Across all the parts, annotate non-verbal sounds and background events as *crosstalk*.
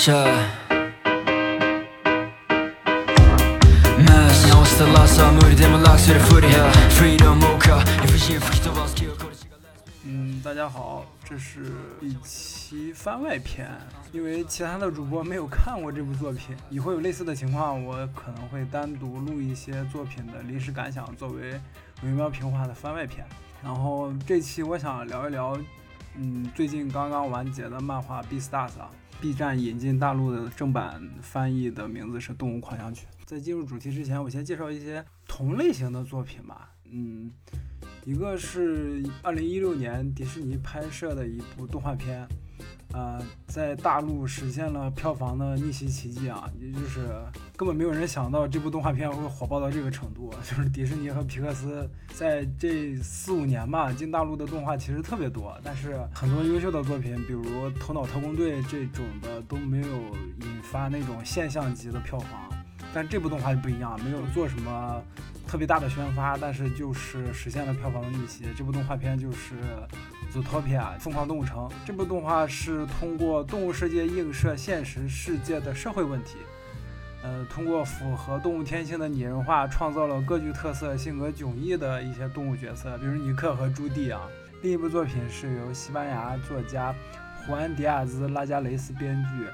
这。嗯，大家好，这是一期番外篇，因为其他的主播没有看过这部作品，以后有类似的情况，我可能会单独录一些作品的临时感想，作为《微妙平滑》的番外篇。然后这期我想聊一聊嗯，最近刚刚完结的漫画《Beastars》啊，B 站引进大陆的正版翻译的名字是《动物狂想曲》。在进入主题之前，我先介绍一些同类型的作品吧，嗯。一个是二零一六年迪士尼拍摄的一部动画片，呃，在大陆实现了票房的逆袭奇迹啊，也就是根本没有人想到这部动画片会火爆到这个程度。就是迪士尼和皮克斯在这四五年吧，进大陆的动画其实特别多，但是很多优秀的作品，比如《头脑特工队》这种的都没有引发那种现象级的票房。但这部动画就不一样，没有做什么。特别大的宣发，但是就是实现了票房的逆袭。这部动画片就是《Zootopia》疯狂动物城。这部动画是通过动物世界映射现实世界的社会问题，呃，通过符合动物天性的拟人化，创造了各具特色、性格迥异的一些动物角色，比如尼克和朱棣啊。另一部作品是由西班牙作家胡安·迪亚兹·拉加雷斯编剧，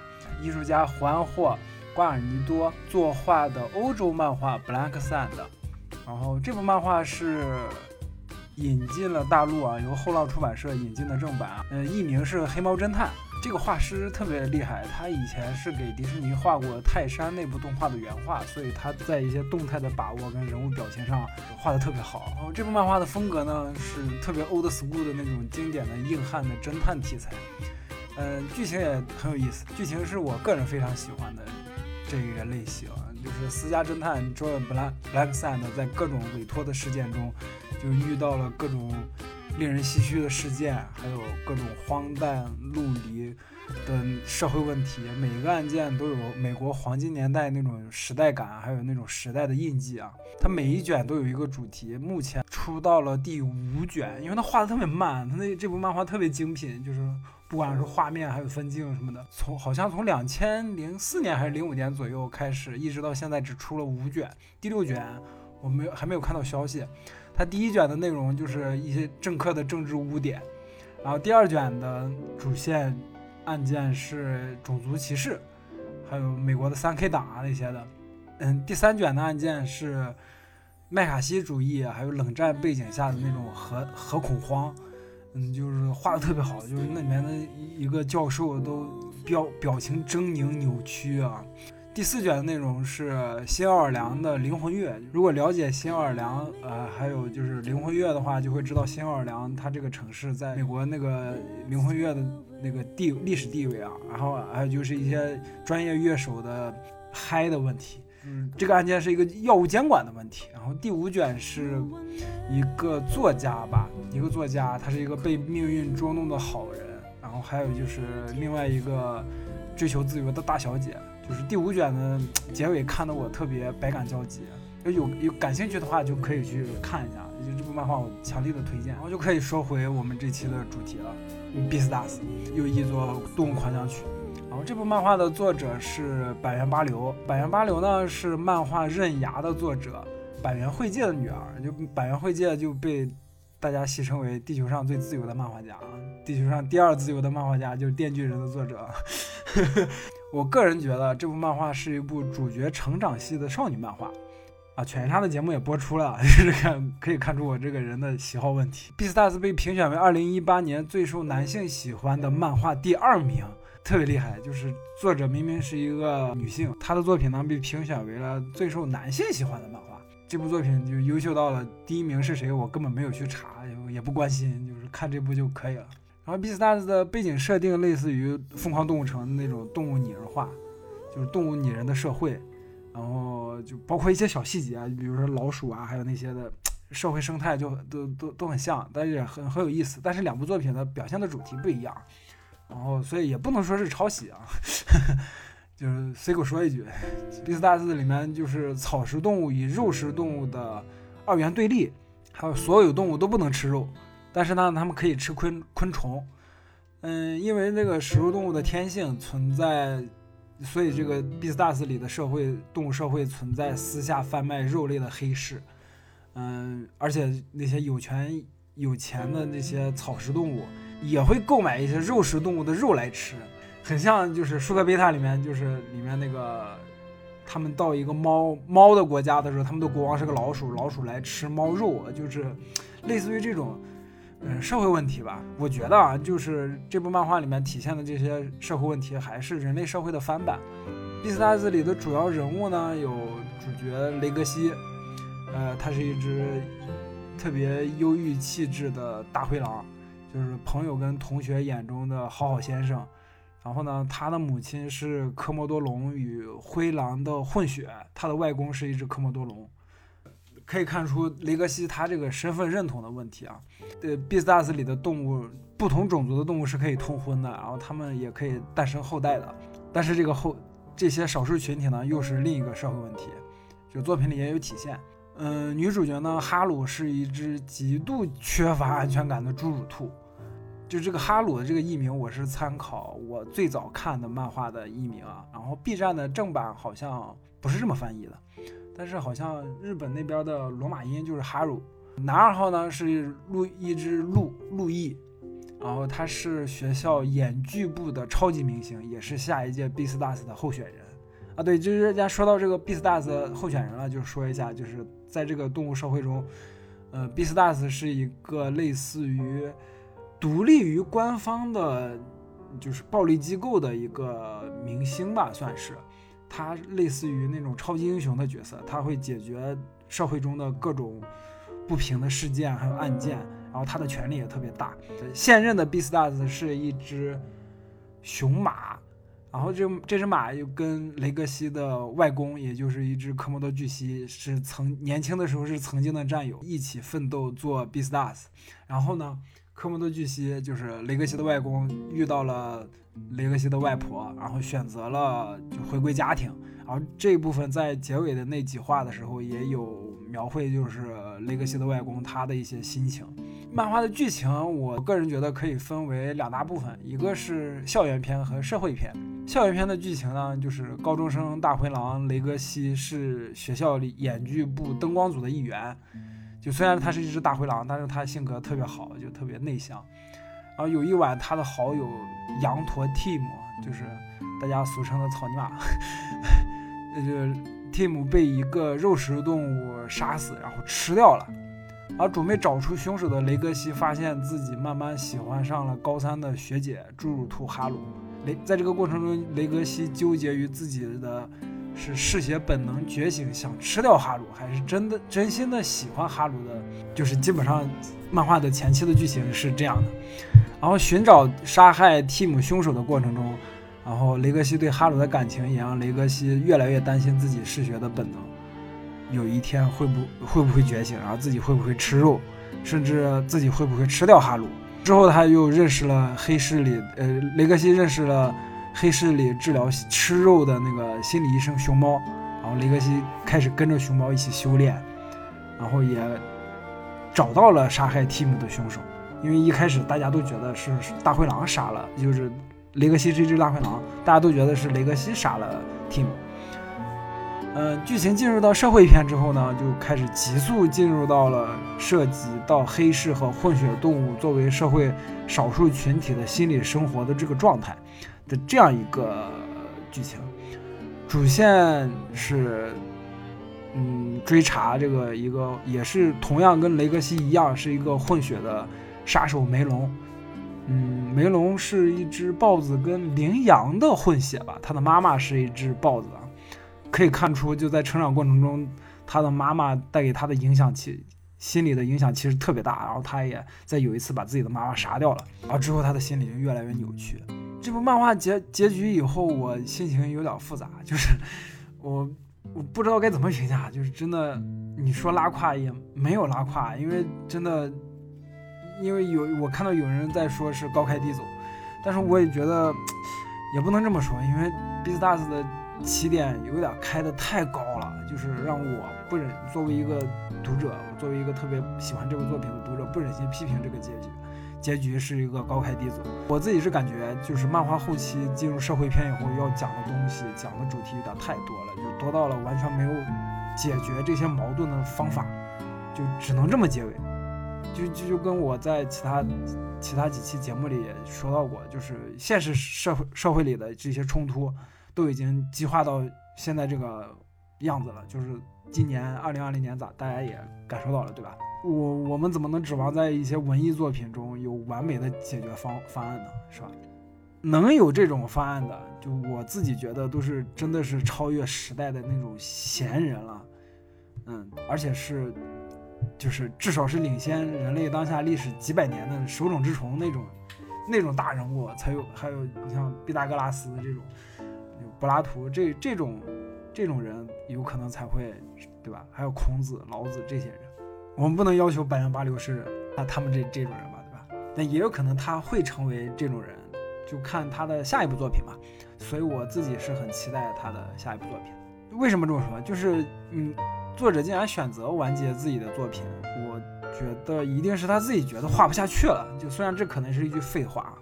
艺术家胡安·霍·瓜尔尼多作画的欧洲漫画《Blank Sand》。然后这部漫画是引进了大陆啊，由后浪出版社引进的正版啊，呃，译名是《黑猫侦探》。这个画师特别厉害，他以前是给迪士尼画过泰山那部动画的原画，所以他在一些动态的把握跟人物表情上画的特别好。然后这部漫画的风格呢是特别 old school 的那种经典的硬汉的侦探题材，嗯，剧情也很有意思，剧情是我个人非常喜欢的这个类型。就是私家侦探 John Black Blacksand 在各种委托的事件中，就遇到了各种令人唏嘘的事件，还有各种荒诞陆离的社会问题。每一个案件都有美国黄金年代那种时代感，还有那种时代的印记啊。它每一卷都有一个主题，目前出到了第五卷，因为它画的特别慢，它那这部漫画特别精品，就是。不管是画面还有分镜什么的，从好像从两千零四年还是零五年左右开始，一直到现在只出了五卷，第六卷我没有还没有看到消息。它第一卷的内容就是一些政客的政治污点，然后第二卷的主线案件是种族歧视，还有美国的三 K 党啊那些的。嗯，第三卷的案件是麦卡锡主义还有冷战背景下的那种核核恐慌。嗯，就是画的特别好，就是那里面的一个教授都表表情狰狞扭曲啊。第四卷的内容是新奥尔良的灵魂乐。如果了解新奥尔良，呃，还有就是灵魂乐的话，就会知道新奥尔良它这个城市在美国那个灵魂乐的那个地历史地位啊。然后还有就是一些专业乐手的嗨的问题。嗯，这个案件是一个药物监管的问题。然后第五卷是一个作家吧，一个作家，他是一个被命运捉弄的好人。然后还有就是另外一个追求自由的大小姐。就是第五卷的结尾看得我特别百感交集。有有感兴趣的话就可以去看一下，就这部漫画我强力的推荐。然后就可以说回我们这期的主题了，《Beastars》又译作《动物狂想曲》。然后这部漫画的作者是板垣八流，板垣八流呢是漫画《刃牙》的作者，板垣惠介的女儿，就板垣惠介就被大家戏称为地球上最自由的漫画家，地球上第二自由的漫画家就是《电锯人》的作者。我个人觉得这部漫画是一部主角成长系的少女漫画，啊，犬夜叉的节目也播出了，*laughs* 就是看可以看出我这个人的喜好问题。《Beastars》被评选为二零一八年最受男性喜欢的漫画第二名。特别厉害，就是作者明明是一个女性，她的作品呢被评选为了最受男性喜欢的漫画。这部作品就优秀到了第一名是谁，我根本没有去查，也不关心，就是看这部就可以了。然后《Beastars》的背景设定类似于《疯狂动物城》那种动物拟人化，就是动物拟人的社会，然后就包括一些小细节啊，比如说老鼠啊，还有那些的社会生态，就都都都很像，但是也很很有意思。但是两部作品的表现的主题不一样。然后，所以也不能说是抄袭啊，*laughs* 就是随口说一句，《比斯大字》里面就是草食动物与肉食动物的二元对立，还有所有动物都不能吃肉，但是呢，它们可以吃昆昆虫。嗯，因为那个食肉动物的天性存在所以这个《Beastars》里的社会动物社会存在私下贩卖肉类的黑市，嗯，而且那些有权有钱的那些草食动物也会购买一些肉食动物的肉来吃，很像就是《舒克贝塔》里面就是里面那个他们到一个猫猫的国家的时候，他们的国王是个老鼠，老鼠来吃猫肉，就是类似于这种。嗯，社会问题吧，我觉得啊，就是这部漫画里面体现的这些社会问题，还是人类社会的翻版。《B 四大字》里的主要人物呢，有主角雷格西，呃，他是一只特别忧郁气质的大灰狼，就是朋友跟同学眼中的好好先生。然后呢，他的母亲是科莫多龙与灰狼的混血，他的外公是一只科莫多龙。可以看出雷格西他这个身份认同的问题啊。呃，《Beastars》里的动物，不同种族的动物是可以通婚的，然后他们也可以诞生后代的。但是这个后这些少数群体呢，又是另一个社会问题，就作品里也有体现。嗯，女主角呢，哈鲁是一只极度缺乏安全感的侏儒兔。就这个哈鲁的这个译名，我是参考我最早看的漫画的译名啊。然后 B 站的正版好像不是这么翻译的。但是好像日本那边的罗马音就是哈鲁，男二号呢是路一只路路易，然后他是学校演剧部的超级明星，也是下一届 Beastars 的候选人啊。对，就是人家说到这个 Beastars 候选人了，就说一下，就是在这个动物社会中，呃，Beastars 是一个类似于独立于官方的，就是暴力机构的一个明星吧，算是。他类似于那种超级英雄的角色，他会解决社会中的各种不平的事件还有案件，然后他的权力也特别大。现任的 Beastars 是一只雄马，然后这这只马又跟雷格西的外公，也就是一只科莫多巨蜥，是曾年轻的时候是曾经的战友，一起奋斗做 Beastars。然后呢，科莫多巨蜥就是雷格西的外公，遇到了。雷格西的外婆，然后选择了就回归家庭，然后这一部分在结尾的那几话的时候也有描绘，就是雷格西的外公他的一些心情。漫画的剧情，我个人觉得可以分为两大部分，一个是校园篇和社会篇。校园篇的剧情呢，就是高中生大灰狼雷格西是学校里演剧部灯光组的一员，就虽然他是一只大灰狼，但是他性格特别好，就特别内向。然后有一晚，他的好友羊驼 Tim，就是大家俗称的草泥马，那 *laughs* 就 Tim 被一个肉食动物杀死，然后吃掉了。而准备找出凶手的雷格西发现自己慢慢喜欢上了高三的学姐侏儒兔哈鲁。雷在这个过程中，雷格西纠结于自己的是嗜血本能觉醒想吃掉哈鲁，还是真的真心的喜欢哈鲁的，就是基本上漫画的前期的剧情是这样的。然后寻找杀害蒂姆凶手的过程中，然后雷格西对哈鲁的感情也让雷格西越来越担心自己嗜血的本能，有一天会不会不会觉醒，然后自己会不会吃肉，甚至自己会不会吃掉哈鲁。之后他又认识了黑市里，呃，雷格西认识了黑市里治疗吃肉的那个心理医生熊猫，然后雷格西开始跟着熊猫一起修炼，然后也找到了杀害蒂姆的凶手。因为一开始大家都觉得是大灰狼杀了，就是雷格西这只大灰狼，大家都觉得是雷格西杀了蒂姆。嗯，剧情进入到社会篇之后呢，就开始急速进入到了涉及到黑市和混血动物作为社会少数群体的心理生活的这个状态的这样一个剧情。主线是，嗯，追查这个一个也是同样跟雷格西一样是一个混血的。杀手梅龙，嗯，梅龙是一只豹子跟羚羊的混血吧？他的妈妈是一只豹子，可以看出就在成长过程中，他的妈妈带给他的影响，其心理的影响其实特别大。然后他也在有一次把自己的妈妈杀掉了，然后之后他的心理就越来越扭曲。这部漫画结结局以后，我心情有点复杂，就是 *laughs* 我我不知道该怎么评价，就是真的，你说拉胯也没有拉胯，因为真的。因为有我看到有人在说是高开低走，但是我也觉得也不能这么说，因为 Beastars 的起点有点开的太高了，就是让我不忍作为一个读者，我作为一个特别喜欢这部作品的读者，不忍心批评这个结局。结局是一个高开低走。我自己是感觉，就是漫画后期进入社会片以后，要讲的东西、讲的主题有点太多了，就多到了完全没有解决这些矛盾的方法，就只能这么结尾。就就就跟我在其他其他几期节目里也说到过，就是现实社会社会里的这些冲突，都已经激化到现在这个样子了。就是今年二零二零年咋，大家也感受到了，对吧？我我们怎么能指望在一些文艺作品中有完美的解决方方案呢？是吧？能有这种方案的，就我自己觉得都是真的是超越时代的那种贤人了，嗯，而且是就是至少是领先人类当下历史几百年的手冢治虫那种那种大人物才有，还有你像毕达哥拉斯这种，柏拉图这这种这种人有可能才会，对吧？还有孔子、老子这些人。我们不能要求板垣八流是他他们这这种人吧，对吧？那也有可能他会成为这种人，就看他的下一部作品吧。所以我自己是很期待他的下一部作品。为什么这么说？就是嗯，作者竟然选择完结自己的作品，我觉得一定是他自己觉得画不下去了。就虽然这可能是一句废话，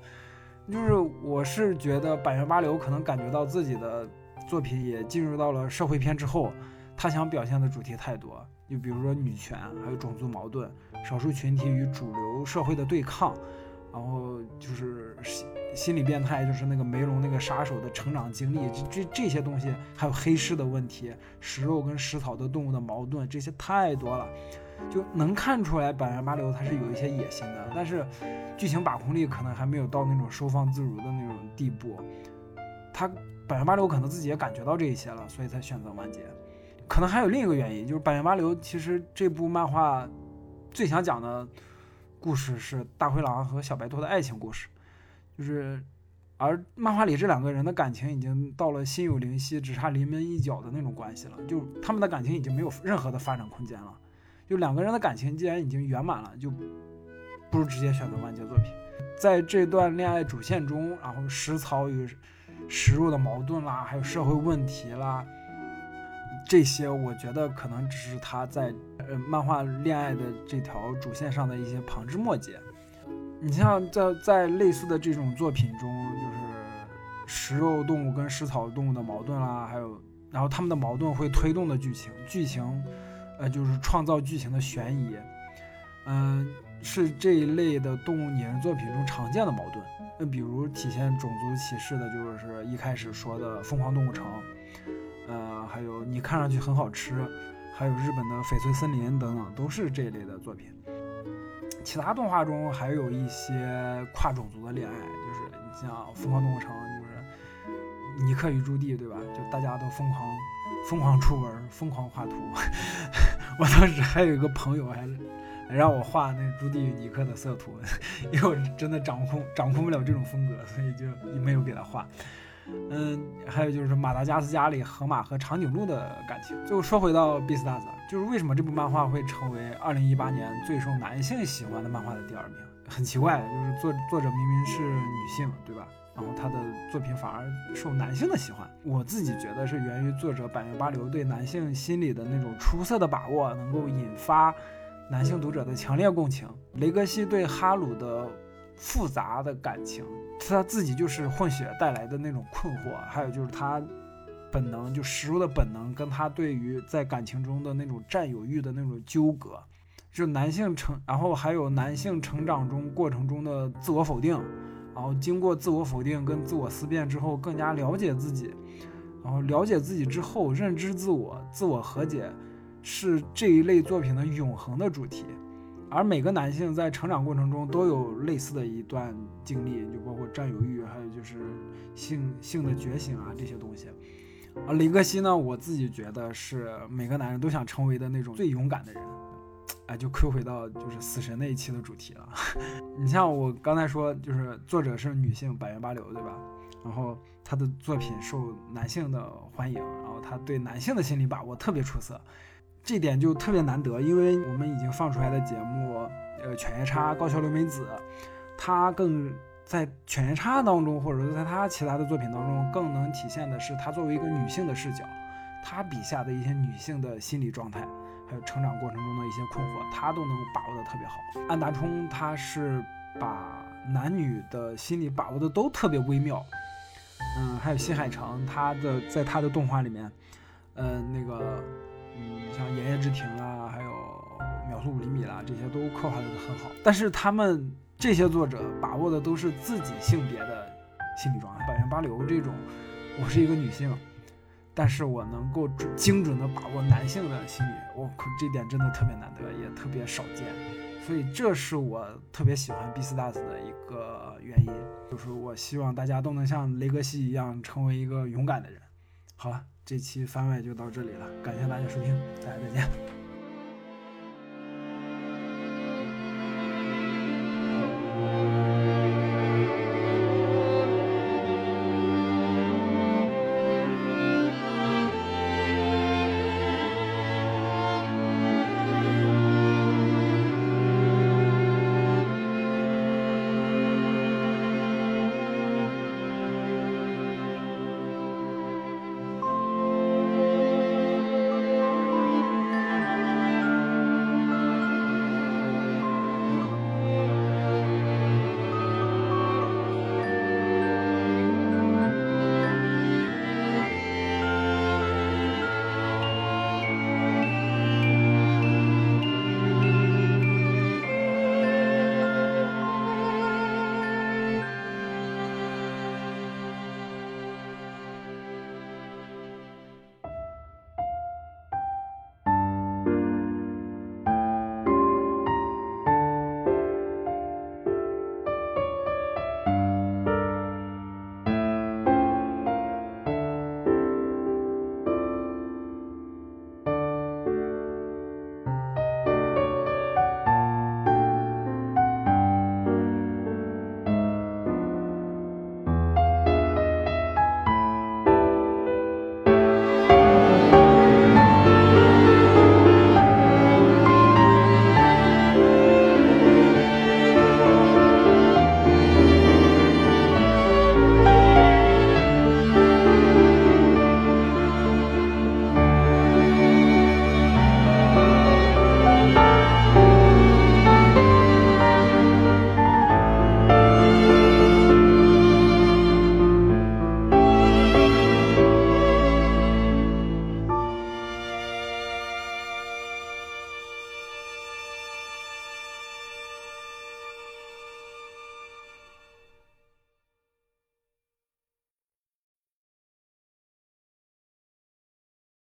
就是我是觉得百元八流可能感觉到自己的作品也进入到了社会片之后，他想表现的主题太多。就比如说女权，还有种族矛盾，少数群体与主流社会的对抗，然后就是心心理变态，就是那个梅隆那个杀手的成长经历，这这这些东西，还有黑市的问题，食肉跟食草的动物的矛盾，这些太多了，就能看出来百元八流他是有一些野心的，但是剧情把控力可能还没有到那种收放自如的那种地步，他百元八流可能自己也感觉到这一些了，所以才选择完结。可能还有另一个原因，就是板垣八流其实这部漫画最想讲的故事是大灰狼和小白兔的爱情故事，就是而漫画里这两个人的感情已经到了心有灵犀，只差临门一脚的那种关系了，就他们的感情已经没有任何的发展空间了。就两个人的感情既然已经圆满了，就不如直接选择完结作品。在这段恋爱主线中，然后食草与食肉的矛盾啦，还有社会问题啦。这些我觉得可能只是他在呃漫画恋爱的这条主线上的一些旁枝末节。你像在在类似的这种作品中，就是食肉动物跟食草动物的矛盾啦，还有然后他们的矛盾会推动的剧情，剧情呃就是创造剧情的悬疑，嗯，是这一类的动物拟人作品中常见的矛盾。那比如体现种族歧视的，就是一开始说的《疯狂动物城》。呃，还有你看上去很好吃，还有日本的翡翠森林等等，都是这一类的作品。其他动画中还有一些跨种族的恋爱，就是你像《疯狂动物城》，就是尼克与朱棣，对吧？就大家都疯狂疯狂出文，疯狂画图。*laughs* 我当时还有一个朋友，还让我画那朱棣与尼克的色图，*laughs* 因为我真的掌控掌控不了这种风格，所以就没有给他画。嗯，还有就是马达加斯加里河马和长颈鹿的感情。最后说回到《Beastars》，就是为什么这部漫画会成为2018年最受男性喜欢的漫画的第二名？很奇怪，就是作作者明明是女性，对吧？然后他的作品反而受男性的喜欢。我自己觉得是源于作者板垣八流对男性心理的那种出色的把握，能够引发男性读者的强烈共情。雷格西对哈鲁的。复杂的感情，他自己就是混血带来的那种困惑，还有就是他本能就食肉的本能，跟他对于在感情中的那种占有欲的那种纠葛，就男性成，然后还有男性成长中过程中的自我否定，然后经过自我否定跟自我思辨之后，更加了解自己，然后了解自己之后认知自我，自我和解，是这一类作品的永恒的主题。而每个男性在成长过程中都有类似的一段经历，就包括占有欲，还有就是性性的觉醒啊这些东西。而雷格西呢，我自己觉得是每个男人都想成为的那种最勇敢的人。哎，就 Q 回到就是死神那一期的主题了。*laughs* 你像我刚才说，就是作者是女性，百元八流，对吧？然后他的作品受男性的欢迎，然后他对男性的心理把握特别出色。这点就特别难得，因为我们已经放出来的节目，呃，犬夜叉高桥留美子，她更在犬夜叉当中，或者说在她其他的作品当中，更能体现的是她作为一个女性的视角，她笔下的一些女性的心理状态，还有成长过程中的一些困惑，他都能把握的特别好。安达充他是把男女的心理把握的都特别微妙。嗯，还有新海诚，他的在他的动画里面，呃，那个，嗯，像《炎夜之庭》啦，还有《秒速五厘米》啦，这些都刻画的很好。但是他们这些作者把握的都是自己性别的心理状态。百元八流这种，我是一个女性，但是我能够准精准的把握男性的心理，我这点真的特别难得，也特别少见。所以这是我特别喜欢 B 斯 s 的一个原因，就是我希望大家都能像雷格西一样，成为一个勇敢的人。好了，这期番外就到这里了，感谢大家收听，大家再见。